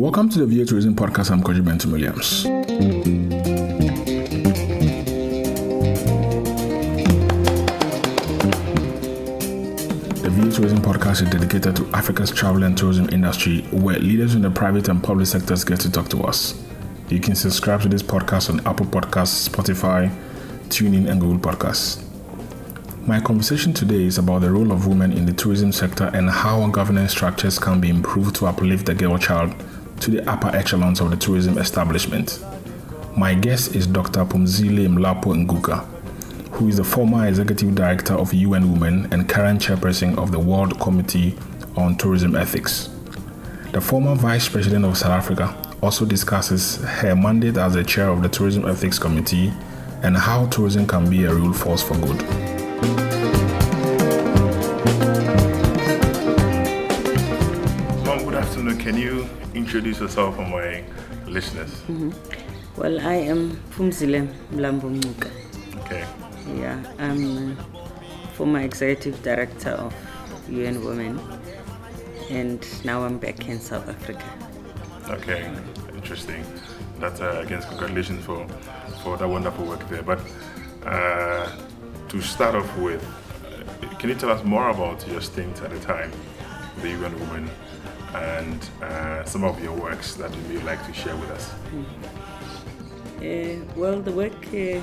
Welcome to the VA Tourism Podcast. I'm Kojo Bentum Williams. The VA Tourism Podcast is dedicated to Africa's travel and tourism industry, where leaders in the private and public sectors get to talk to us. You can subscribe to this podcast on Apple Podcasts, Spotify, TuneIn, and Google Podcasts. My conversation today is about the role of women in the tourism sector and how governance structures can be improved to uplift the girl child to the upper echelons of the tourism establishment. My guest is Dr. Phumzile Mlambo Ngcuka, who is the former executive director of UN Women and current chairperson of the World Committee on Tourism Ethics. The former vice president of South Africa also discusses her mandate as the chair of the Tourism Ethics Committee and how tourism can be a real force for good. Can you introduce yourself for my listeners? Mm-hmm. Well, I am Phumzile Mlambo Ngcuka. Okay. Yeah, I'm uh, former executive director of UN Women, and now I'm back in South Africa. Okay, interesting. That's uh, again, congratulations for for that wonderful work there. But uh, to start off with, uh, can you tell us more about your stint at the time, the UN Women, and uh, some of your works that you would like to share with us? Uh, well, the work uh,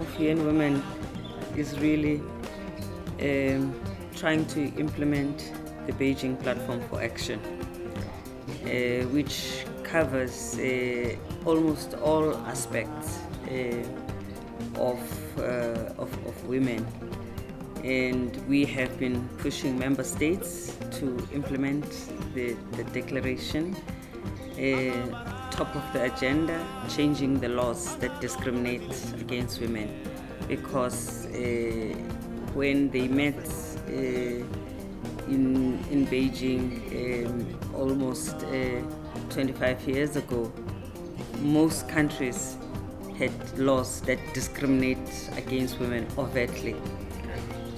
of UN Women is really um, trying to implement the Beijing Platform for Action, uh, which covers almost all aspects of, uh, of, of women. And we have been pushing member states to implement the, the declaration. Uh, top of the agenda, changing the laws that discriminate against women. Because uh, when they met uh, in, in Beijing um, almost uh, 25 years ago, most countries had laws that discriminate against women overtly.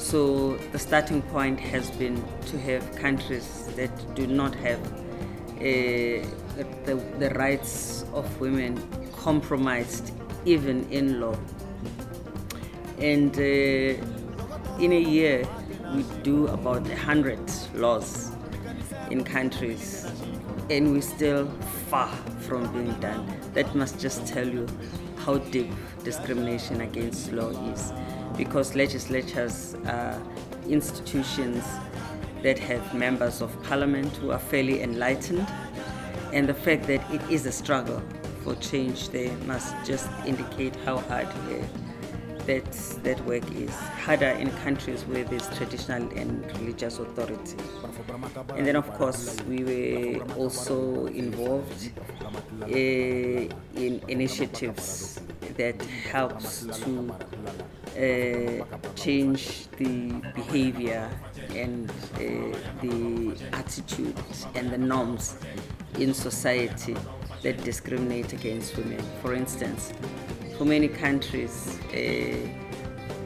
So the starting point has been to have countries that do not have uh, the, the rights of women compromised even in law. And uh, in a year, we do about 100 laws in countries, and we're still far from being done. That must just tell you how deep discrimination against law is, because legislatures are institutions that have members of parliament who are fairly enlightened and the fact that it is a struggle for change there must just indicate how hard that, that work is. Harder in countries where there's traditional and religious authority. And then, of course, we were also involved uh, in initiatives that helps to uh, change the behavior and uh, the attitude and the norms in society that discriminate against women. For instance, for many countries, uh,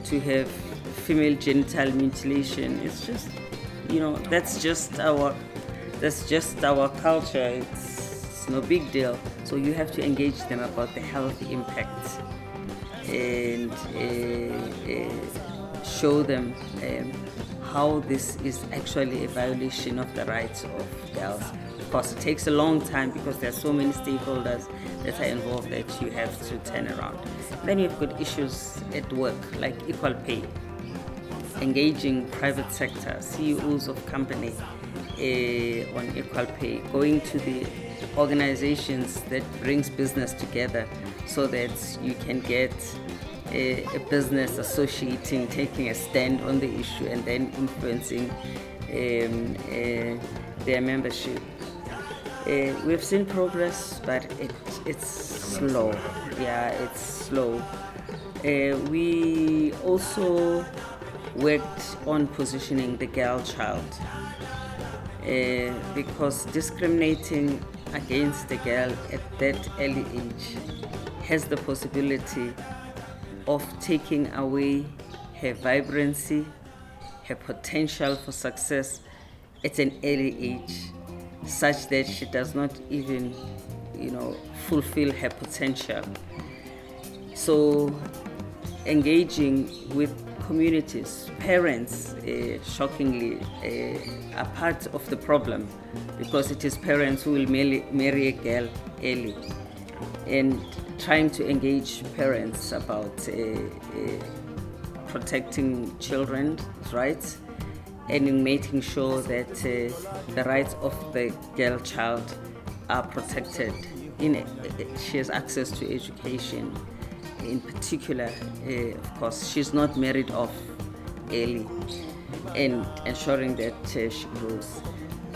to have female genital mutilation is just, you know, that's just our, that's just our culture. It's, no big deal. So you have to engage them about the health impacts and uh, uh, show them um, how this is actually a violation of the rights of girls. Of course, it takes a long time because there are so many stakeholders that are involved that you have to turn around. Then you've got issues at work like equal pay, engaging private sector, CEOs of company uh, on equal pay, going to the organizations that brings business together so that you can get a, a, business associating, taking a stand on the issue, and then influencing um, uh, their membership. Uh, we've seen progress, but it, it's slow. Yeah, it's slow. Uh, we also worked on positioning the girl child uh, because discriminating against the girl at that early age has the possibility of taking away her vibrancy, her potential for success at an early age. such that she does not even, you know, fulfill her potential. So, engaging with communities, parents, uh, shockingly, uh, are part of the problem because it is parents who will marry, marry a girl early and trying to engage parents about uh, uh protecting children's rights and in making sure that uh, the rights of the girl child are protected. In, she has access to education. In particular, uh, of course, she's not married off early and ensuring that uh, she grows.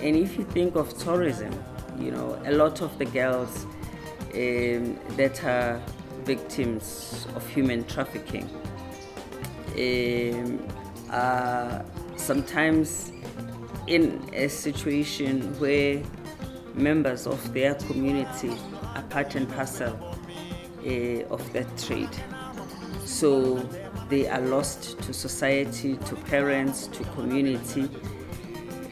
And if you think of tourism, you know, a lot of the girls um, that are victims of human trafficking um, are sometimes in a situation where members of their community are part and parcel uh, of that trade. So they are lost to society, to parents, to community,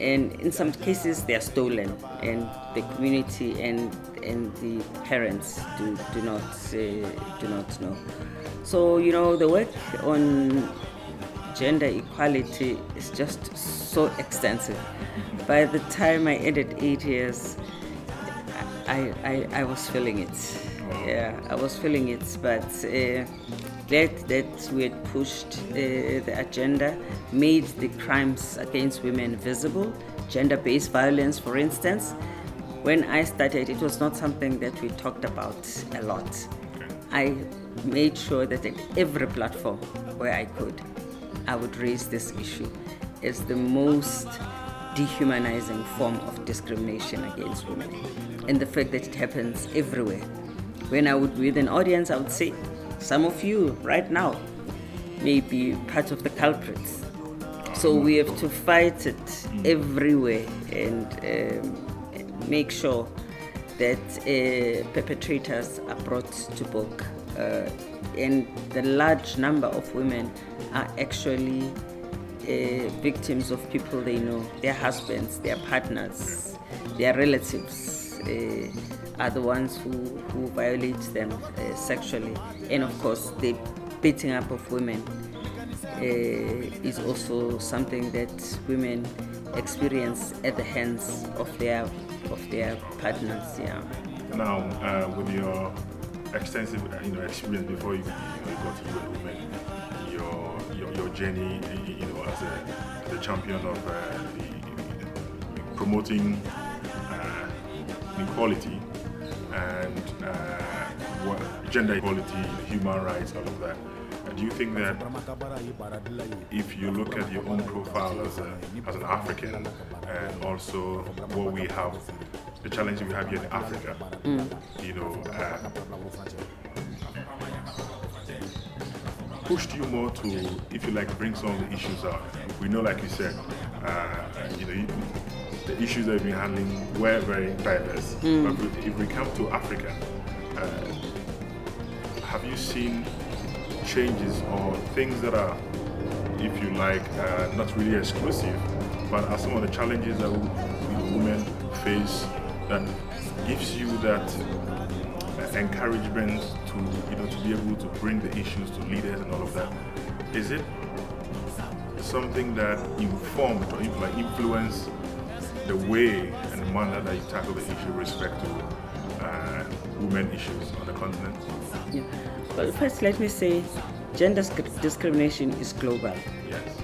and in some cases they are stolen, and the community and and the parents do, do not uh, do not know. So you know the work on gender equality is just so extensive. By the time I ended eight years, I, I, I was feeling it. Yeah, I was feeling it, but uh, glad that we had pushed uh, the agenda, made the crimes against women visible, gender based violence, for instance. When I started, it was not something that we talked about a lot. I made sure that at every platform where I could, I would raise this issue as the most dehumanizing form of discrimination against women and the fact that it happens everywhere. When I would be with an audience, I would say, some of you right now may be part of the culprits. So we have to fight it everywhere and um, make sure that uh, perpetrators are brought to book. Uh, and the large number of women are actually uh, victims of people they know, their husbands, their partners, their relatives. Uh, are the ones who, who violate them uh, sexually. And of course, the beating up of women uh, is also something that women experience at the hands of their of their partners. Yeah. Now, uh, with your extensive you know experience before you, you, got to UN Women, your, your your journey you know as a, the champion of uh, the, promoting uh, equality and uh, gender equality, human rights, all of that. do you think that if you look at your own profile as, a, as an African and also what we have, the challenges we have here in Africa, mm. you know, uh, pushed you more to, if you like, bring some of the issues out? We know, like you said, uh, you know, the issues that we've been handling were very diverse. Mm. But if we come to Africa, uh, have you seen changes or things that are, if you like, uh, not really exclusive, but are some of the challenges that women face that gives you that uh, encouragement to, you know, to be able to bring the issues to leaders and all of that? Is it something that informed or like influence the way and the manner that you tackle the issue with respect to uh, women issues on the continent? Yeah. Well, first, let me say gender discrimination is global. Yes.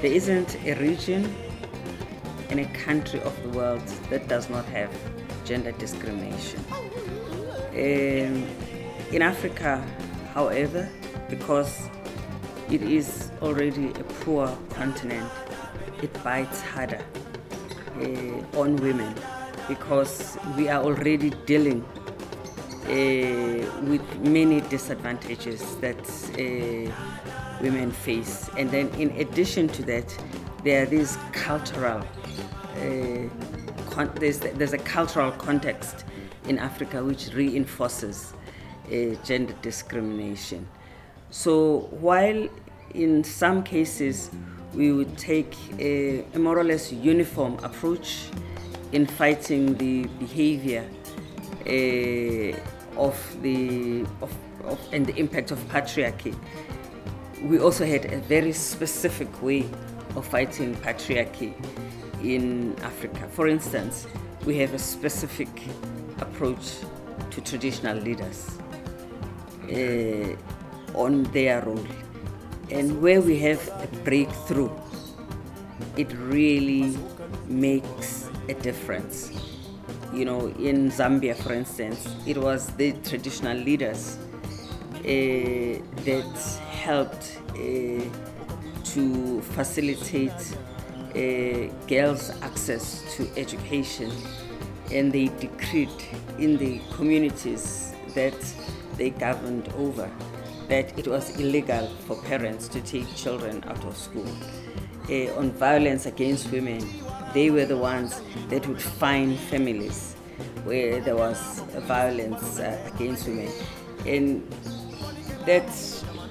There isn't a region in a country of the world that does not have gender discrimination. Um, in Africa, however, because it is already a poor continent, it bites harder uh, on women because we are already dealing uh, with many disadvantages that uh, women face. And then, in addition to that, there are these cultural, con- there's, there's a cultural context in Africa which reinforces gender discrimination. So, while in some cases we would take a, a more or less uniform approach in fighting the behavior uh, of the of, of, and the impact of patriarchy, we also had a very specific way of fighting patriarchy in Africa. For instance, we have a specific approach to traditional leaders uh, on their role. And where we have a breakthrough, it really makes a difference. You know, in Zambia, for instance, it was the traditional leaders uh, that helped uh, to facilitate uh, girls' access to education, and they decreed in the communities that they governed over that it was illegal for parents to take children out of school. Uh, on violence against women, they were the ones that would find families where there was violence uh, against women. And that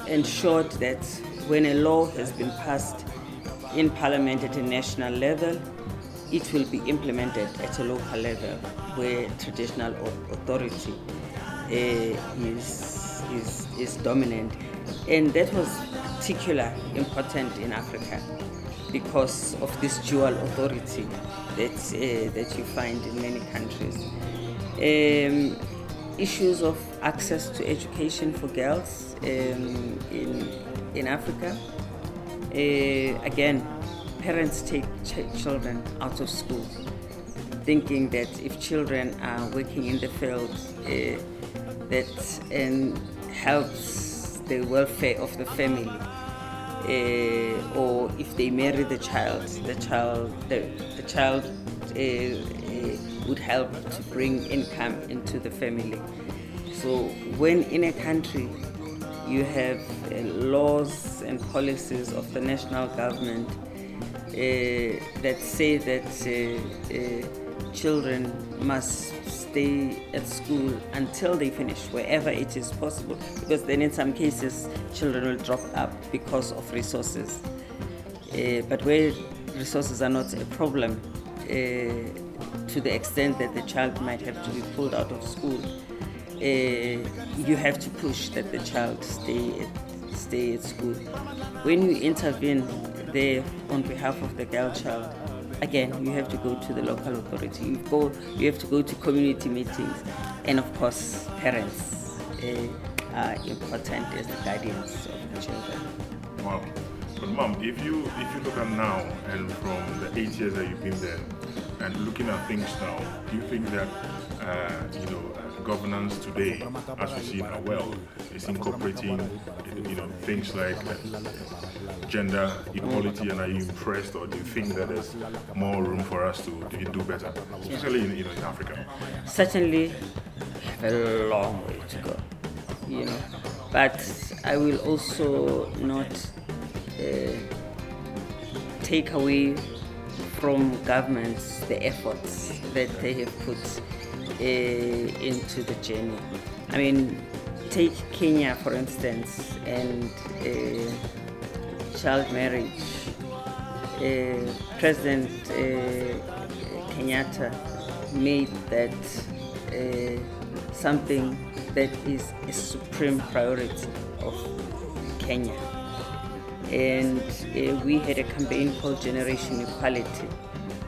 ensured that when a law has been passed in parliament at a national level, it will be implemented at a local level where traditional authority uh, is, is, is dominant. And that was particularly important in Africa because of this dual authority that, uh, that you find in many countries. Um, issues of access to education for girls um, in, in Africa. Uh, again, parents take ch- children out of school, thinking that if children are working in the field, uh, that and helps the welfare of the family. Uh, or if they marry the child, the child, the, the child uh, uh, would help to bring income into the family. So when in a country you have uh, laws and policies of the national government uh, that say that uh, uh, children must stay at school until they finish, wherever it is possible, because then in some cases children will drop up because of resources. Uh, but where resources are not a problem, uh, to the extent that the child might have to be pulled out of school, uh, you have to push that the child stay at, stay at school. When you intervene there on behalf of the girl child, again you have to go to the local authority. You go, you have to go to community meetings, and of course parents uh, are important as the guardians of the children. Wow. But mom, if you if you look at now and from the eight years that you've been there, and looking at things now, do you think that uh, you know uh, governance today, as we see in our world, is incorporating you know things like gender equality, and are you impressed, or do you think that there's more room for us to, to do better, especially in you know in Africa? Certainly, a long way to go, you know, but I will also not uh, take away from governments the efforts that they have put uh, into the journey. I mean, take Kenya for instance, and uh, child marriage. Uh, President uh, Kenyatta made that uh, something that is a supreme priority of Kenya and uh, we had a campaign called Generation Equality,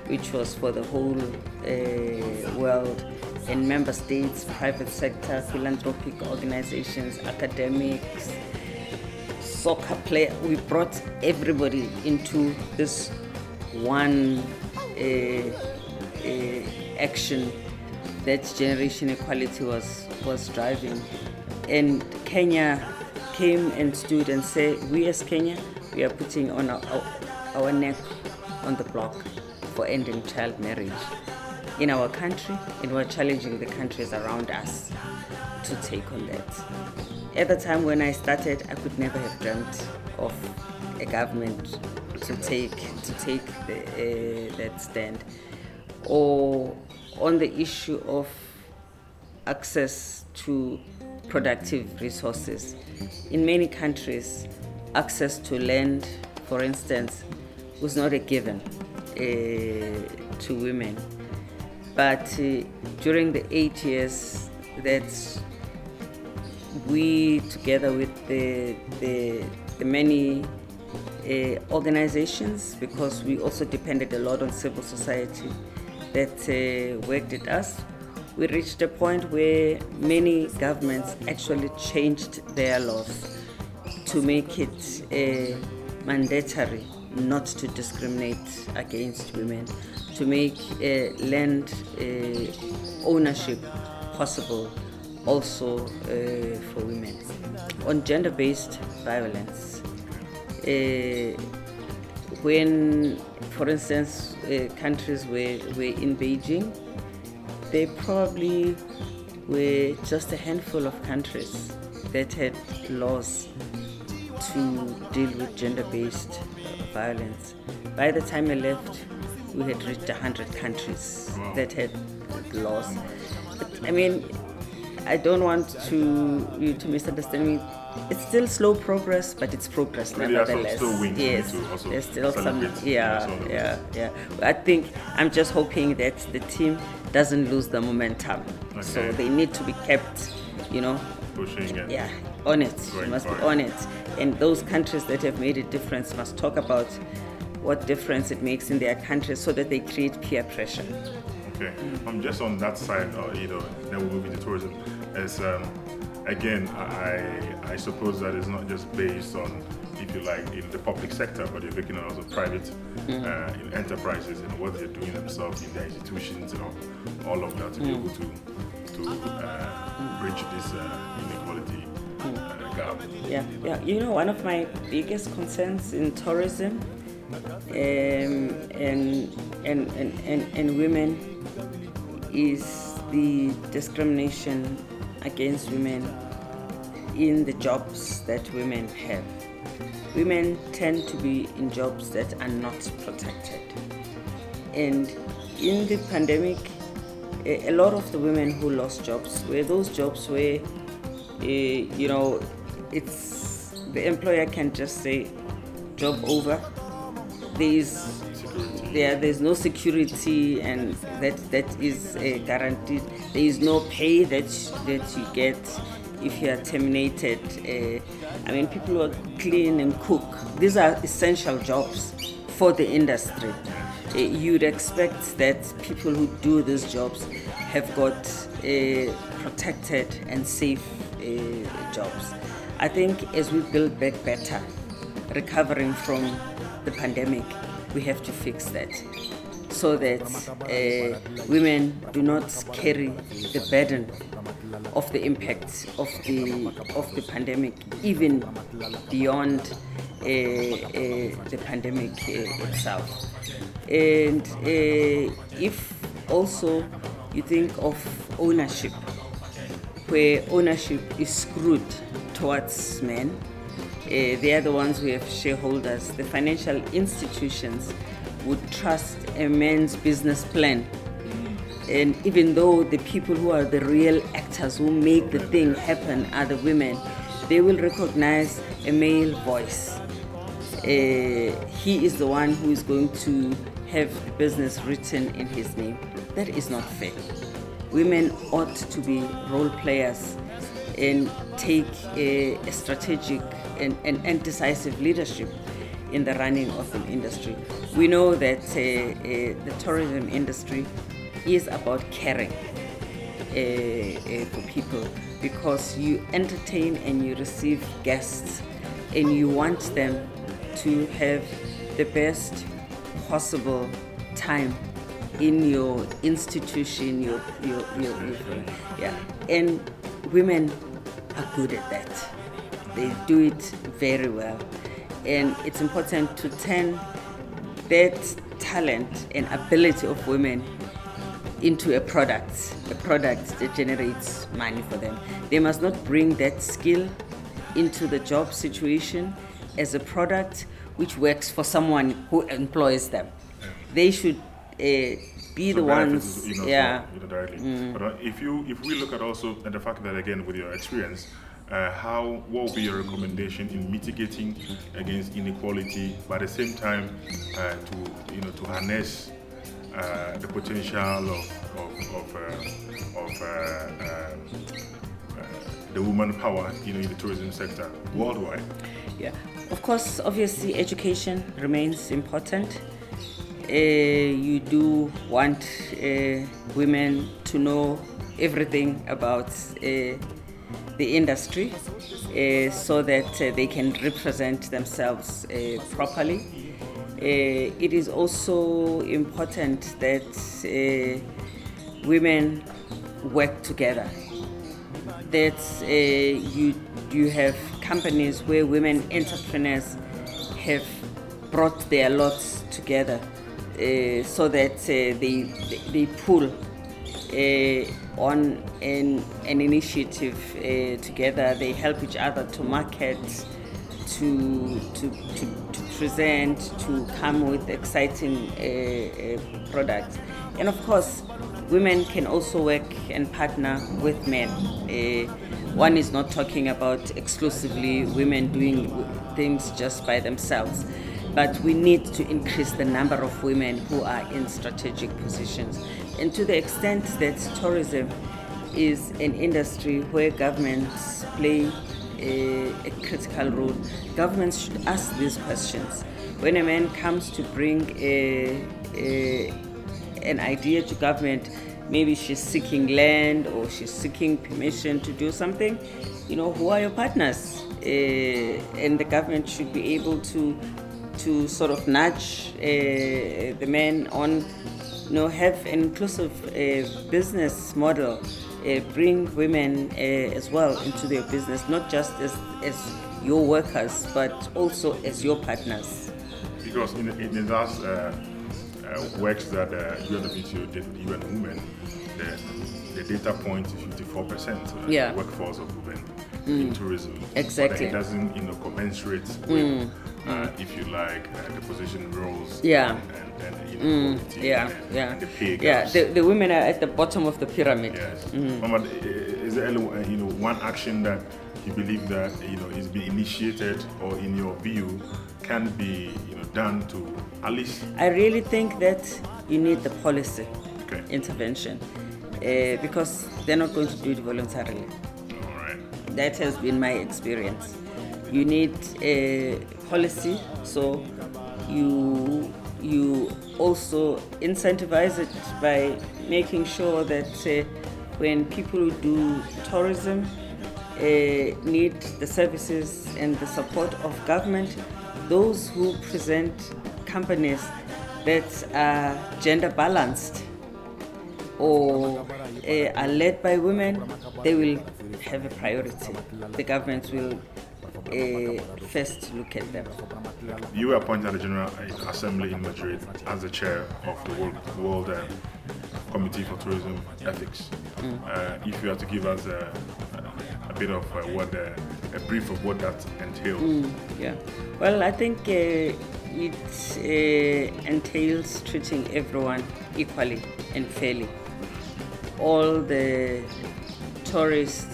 which was for the whole uh, world and member states, private sector, philanthropic organizations, academics, soccer player. We brought everybody into this one uh, action that Generation Equality was was driving, and Kenya came and stood and said, we as Kenya, we are putting on our, our, neck on the block for ending child marriage in our country and we're challenging the countries around us to take on that. At the time when I started, I could never have dreamt of a government to take to take the, uh, that stand, or on the issue of access to productive resources. In many countries, access to land, for instance, was not a given uh, to women. but uh, during the eight years that we, together with the, the, the many uh, organizations, because we also depended a lot on civil society that worked at us, we reached a point where many governments actually changed their laws to make it uh, mandatory not to discriminate against women, to make uh, land uh, ownership possible also uh, for women. On gender based violence, uh, when, for instance, uh, countries were, were in Beijing, they probably were just a handful of countries that had laws to deal with gender based violence. By the time I left, we had reached 100 countries wow. that had laws. But, I mean, I don't want to you to misunderstand me. It's still slow progress, but it's progress but nevertheless. Still yes, there's still some. Yeah, yeah, yeah. I think I'm just hoping that the team doesn't lose the momentum. Okay. So they need to be kept, you know, pushing it. Yeah, on it. You must be on it. And those countries that have made a difference must talk about what difference it makes in their countries so that they create peer pressure. Okay. I'm um, just on that side, uh, you know, then we'll move into tourism. As um, again, I I suppose that is not just based on if you like, in the public sector, but you're looking at also private mm. uh, enterprises and what they're doing themselves in their institutions and all, all of that to mm. be able to to uh, bridge this uh, inequality uh, gap. Yeah, yeah. You know, one of my biggest concerns in tourism um, and, and, and, and, and women is the discrimination against women in the jobs that women have women tend to be in jobs that are not protected. And in the pandemic, a, lot of the women who lost jobs were those jobs where, uh, you know, it's the employer can just say, job over. There's there, there's no security and that that is uh, guaranteed. There is no pay that that you get if you are terminated. Uh, I mean, people who clean and cook. These are essential jobs for the industry. Uh, you'd expect that people who do these jobs have got uh, protected and safe uh, jobs. I think as we build back better, recovering from the pandemic, we have to fix that so that uh, women do not carry the burden of the impact of the of the pandemic, even beyond uh, uh, the pandemic uh, itself. And uh, if also you think of ownership, where ownership is screwed towards men, they are the ones who have shareholders. The financial institutions would trust a man's business plan and even though the people who are the real actors who make the thing happen are the women, they will recognize a male voice. Uh, he is the one who is going to have the business written in his name. That is not fair. Women ought to be role players and take a, a strategic and, and, and, decisive leadership in the running of the industry. We know that uh, uh, the tourism industry is about caring uh, uh, for people because you entertain and you receive guests and you want them to have the best possible time in your institution your, your, your, your yeah and women are good at that they do it very well and it's important to turn that talent and ability of women into a product, a product that generates money for them. They must not bring that skill into the job situation as a product which works for someone who employs them. They should uh, be so the ones, you know, yeah. So, you know, directly. Mm. But uh, if you if we look at also at the fact that again with your experience, uh, how what would be your recommendation in mitigating against inequality, but at the same time uh, to you know to harness uh, the potential of, of, of, uh, of uh, uh, the woman power, you know, in the tourism sector worldwide? Yeah, of course, obviously, education remains important. You do want women to know everything about the industry uh, so that uh, they can represent themselves uh, properly. it is also important that women work together. That you you have companies where women entrepreneurs have brought their lots together so that they, they pull on an, an initiative uh, together. They help each other to market, to, to, to, to present, to come with exciting uh, uh, products. And of course, women can also work and partner with men. one is not talking about exclusively women doing things just by themselves but we need to increase the number of women who are in strategic positions. And to the extent that tourism is an industry where governments play a, a critical role, governments should ask these questions. When a man comes to bring a, a, an idea to government, maybe she's seeking land or she's seeking permission to do something, you know, who are your partners? Uh, and the government should be able to to sort of nudge uh, the men on, you know, have an inclusive uh, business model, uh, bring women uh, as well into their business, not just as, as your workers, but also as your partners. Because in, in the last uh, uh, works that uh, UNWTO did, UN Women, the, the data point is 54% yeah. workforce of women mm. in tourism. Exactly. But it doesn't, you know, commensurate with mm uh, if you like, uh, the position roles. Yeah. And, and, you know, mm, yeah, and, yeah. And the Yeah, the, the women are at the bottom of the pyramid. Yes. Mm. Mama, is there uh, you know one action that you believe that you know is being initiated or in your view can be you know done to at least? I really think that you need the policy okay. intervention uh, because they're not going to do it voluntarily. All right. That has been my experience. You need a policy, so you you also incentivize it by making sure that uh, when people do tourism uh, need the services and the support of government, those who present companies that are gender balanced or uh, are led by women, they will have a priority. The government will uh, first look at them. You were appointed at the General Assembly in Madrid as the chair of the World, World uh, Committee for Tourism Ethics. Mm. Uh, if you had to give us a, a bit of uh, what uh, a brief of what that entails. Mm, yeah. Well, I think uh, it uh, entails treating everyone equally and fairly. All the tourist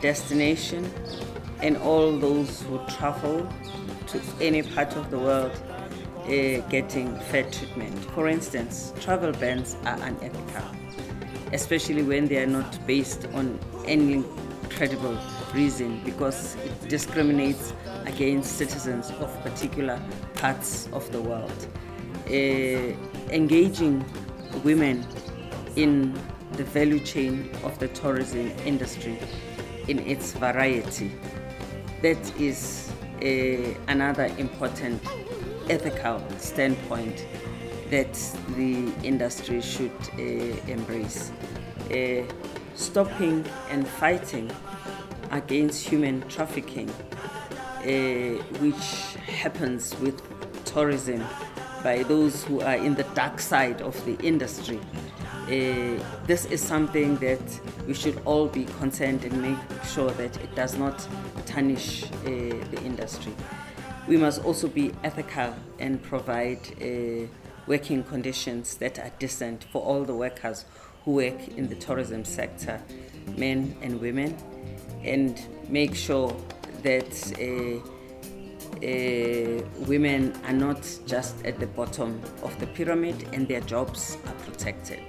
destination and all those who travel to any part of the world uh, getting fair treatment. For instance, travel bans are unethical, especially when they are not based on any credible reason because it discriminates against citizens of particular parts of the world. Uh, engaging women in the value chain of the tourism industry in its variety that is a, another important ethical standpoint that the industry should uh, embrace. Uh, stopping and fighting against human trafficking, uh, which happens with tourism by those who are in the dark side of the industry. Uh, this is something that we should all be concerned and make sure that it does not tarnish uh, the industry. We must also be ethical and provide uh, working conditions that are decent for all the workers who work in the tourism sector, men and women, and make sure that uh, uh, women are not just at the bottom of the pyramid and their jobs are protected.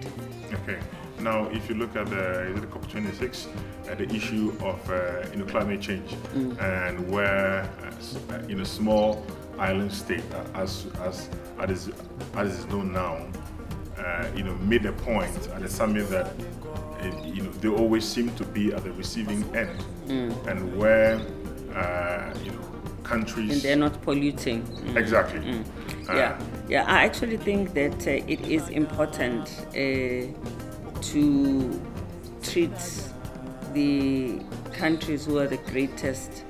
Okay. Now, if you look at the, is it COP26, uh, the issue of uh, you know climate change mm. and where uh, in a small island state, uh, as as as is, as is known now, uh, you know, made a point at the summit that uh, you know they always seem to be at the receiving end, mm. and where you know countries and they're not polluting. Mm. Exactly. Mm. yeah, yeah. I actually think that it is important to treat the countries who are the greatest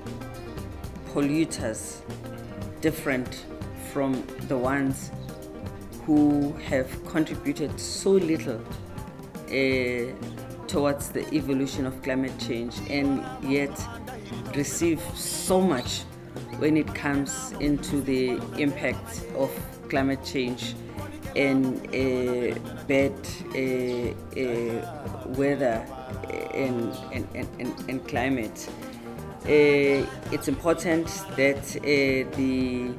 polluters different from the ones who have contributed so little uh, towards the evolution of climate change and yet receive so much when it comes into the impact of climate change Eh, eh, eh, and uh, bad uh, weather and, and, and, and climate. It's important that the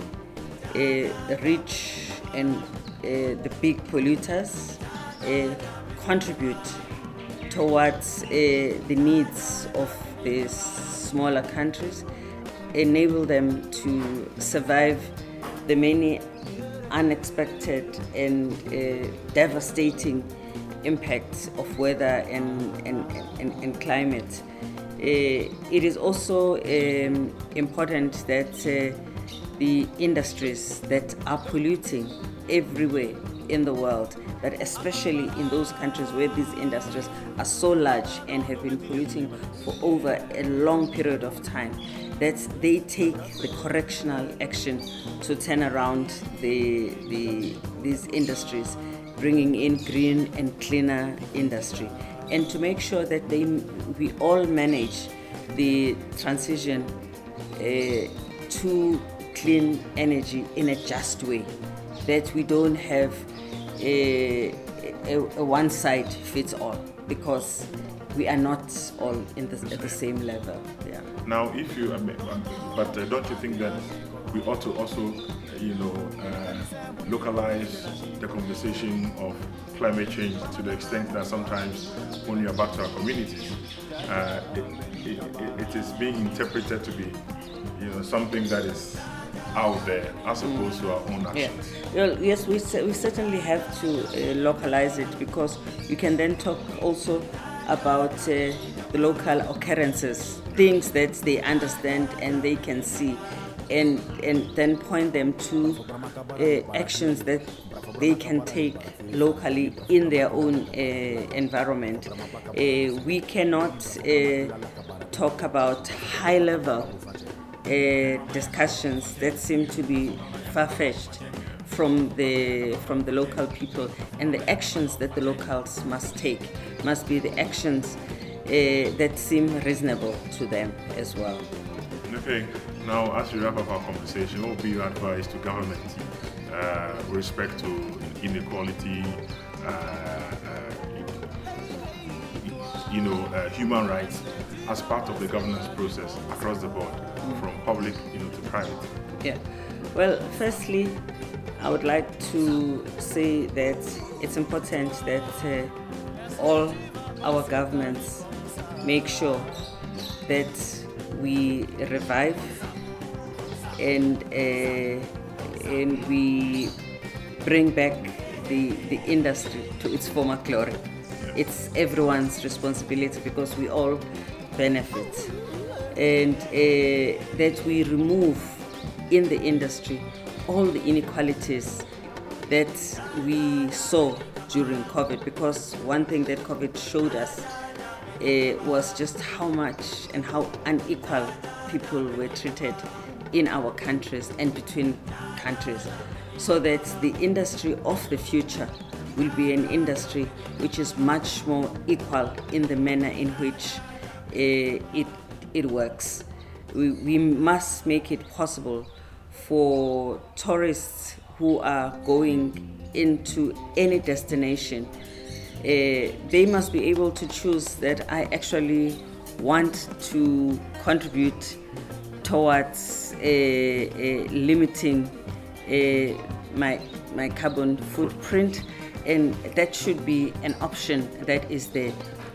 rich and the big polluters contribute towards the needs of the smaller countries, enable them to survive the many unexpected and uh, devastating impacts of weather and, and, and, and climate. Uh, it is also um, important that uh, the industries that are polluting everywhere in the world, that especially in those countries where these industries are so large and have been polluting for over a long period of time, that they take the correctional action to turn around the, the, these industries, bringing in green and cleaner industry, and to make sure that they, we all manage the transition uh, to clean energy in a just way, that we don't have a, a, a one side fits all because we are not all in the, at the same level. Yeah. Now, if you, but uh, don't you think that we ought to also, you know, uh, localize the conversation of climate change to the extent that sometimes when you are back to our communities, uh, it, it, it is being interpreted to be, you know, something that is out there as opposed mm. to our own actions. Yeah. Well, yes, we, we certainly have to uh, localize it because you can then talk also about uh, the local occurrences, things that they understand and they can see, and, and then point them to uh, actions that they can take locally in their own uh, environment. Uh, we cannot uh, talk about high level discussions that seem to be far fetched from the from the local people and the actions that the locals must take must be the actions uh, that seem reasonable to them as well. Okay, now as we wrap up our conversation, what would be your advice to government uh, with respect to inequality, uh, uh you know, uh, human rights as part of the governance process across the board, mm. from public you know, to private? Yeah. Well, firstly, I would like to say that it's important that uh, all our governments make sure that we revive and uh, and we bring back the, the industry to its former glory. It's everyone's responsibility because we all benefit. And uh, that we remove in the industry all the inequalities that we saw during COVID because one thing that COVID showed us uh, was just how much and how unequal people were treated in our countries and between countries. So that the industry of the future will be an industry which is much more equal in the manner in which uh, it, it works. We, we must make it possible for tourists who are going into any destination. Uh, they must be able to choose that I actually want to contribute towards uh, uh, limiting my my carbon footprint, and that should be an option that is there.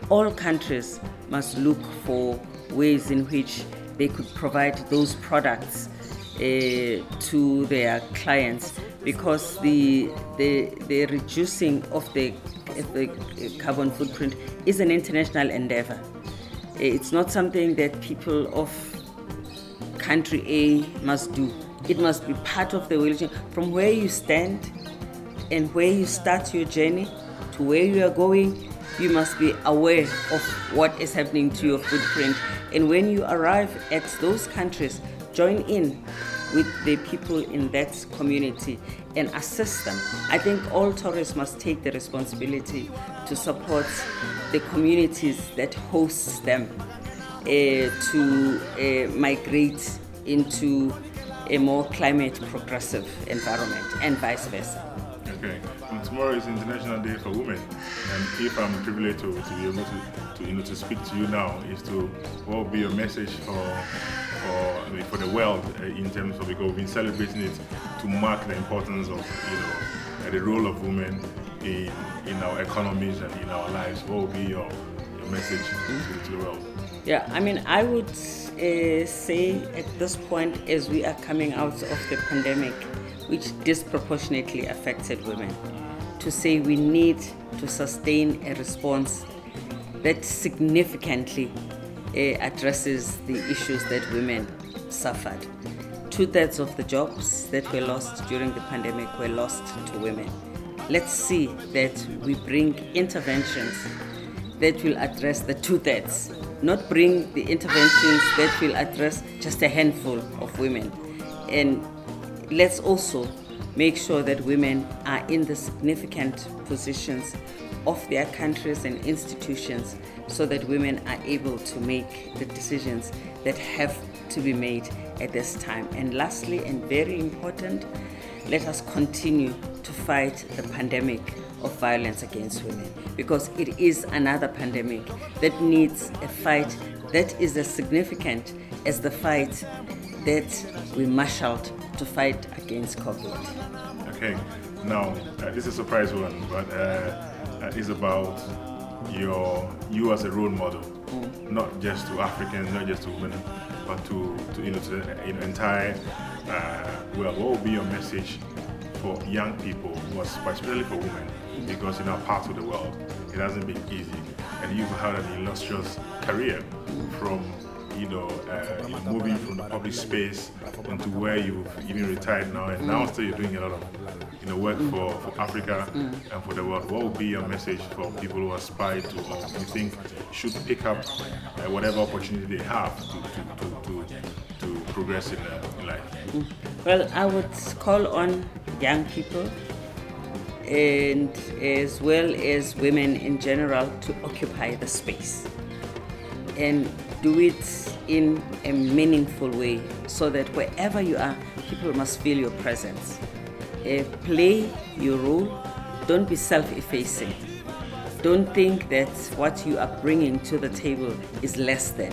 All countries must look for ways in which they could provide those products uh, to their clients because the, the, the reducing of the, the carbon footprint is an international endeavor. Eh, it's not something that people of country A must do. It must be part of the religion. From where you stand and where you start your journey to where you are going, you must be aware of what is happening to your footprint. And when you arrive at those countries, join in with the people in that community and assist them. I think all tourists must take the responsibility to support the communities that host them uh, to uh, migrate into a more climate progressive environment and vice versa. Okay. And tomorrow is International Day for Women, and if I'm privileged to, to be able to, to you know to speak to you now, is to what be your message for for I mean, for the world uh, in terms of because we've been celebrating it to mark the importance of you know uh, the role of women in in our economies and in our lives. What will be your your message to, to the world? Yeah, I mean, I would uh, say at this point, as we are coming out of the pandemic, which disproportionately affected women, to say we need to sustain a response that significantly uh, addresses the issues that women suffered. Two thirds of the jobs that were lost during the pandemic were lost to women. Let's see that we bring interventions that will address the two thirds, not bring the interventions that will address just a handful of women. And let's also make sure that women are in the significant positions of their countries and institutions so that women are able to make the decisions that have to be made at this time. And lastly, and very important, let us continue to fight the pandemic of violence against women because it is another pandemic that needs a fight that is as significant as the fight that we marshaled to fight against COVID. Okay, now uh, this is a surprise one, but uh, uh, it's about your you as a role model, mm. not just to Africans, not just to women, but to, to you know to the you know, entire. Uh, well, what will be your message for young people, especially for women, because in our part of the world it hasn't been easy, and you've had an illustrious career from you know, uh, moving from the public space into where you've even retired now, and now still you're doing a lot of you know, work for, for Africa and for the world. What would be your message for people who aspire to, or you think should pick up uh, whatever opportunity they have to, to, to, to, to progress in, uh, in life? Well, I would call on young people and as well as women in general to occupy the space. And do it in a meaningful way so that wherever you are, people must feel your presence. Uh, play your role, don't be self effacing. Don't think that what you are bringing to the table is less than.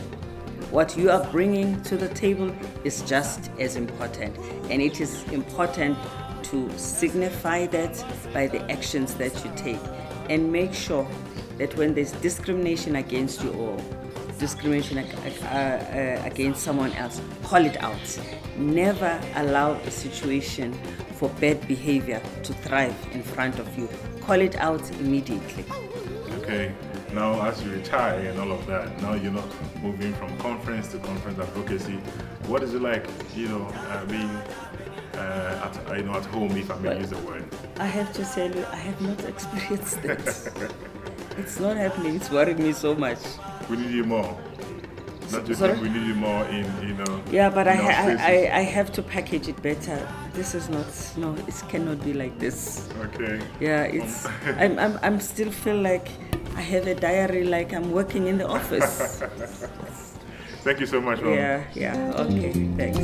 What you are bringing to the table is just as important, and it is important to signify that by the actions that you take and make sure that when there's discrimination against you or discrimination uh, uh, against someone else, call it out. Never allow a situation for bad behavior to thrive in front of you. Call it out immediately. Okay. Now, as you retire and all of that, now you're not moving from conference to conference advocacy. What is it like, you know, uh, being uh, at, you know, at home, if I may well, use the word? I have to tell you, I have not experienced that. it's not happening. It's worrying me so much we need you more. Not just think we need you more in, you know. Yeah, but I, ha- I, I have to package it better. This is not, no, it cannot be like this. Okay. Yeah, it's, um, I'm, I'm, I'm still feel like I have a diary like I'm working in the office. Thank you so much, Mom. Yeah, yeah, okay, thanks.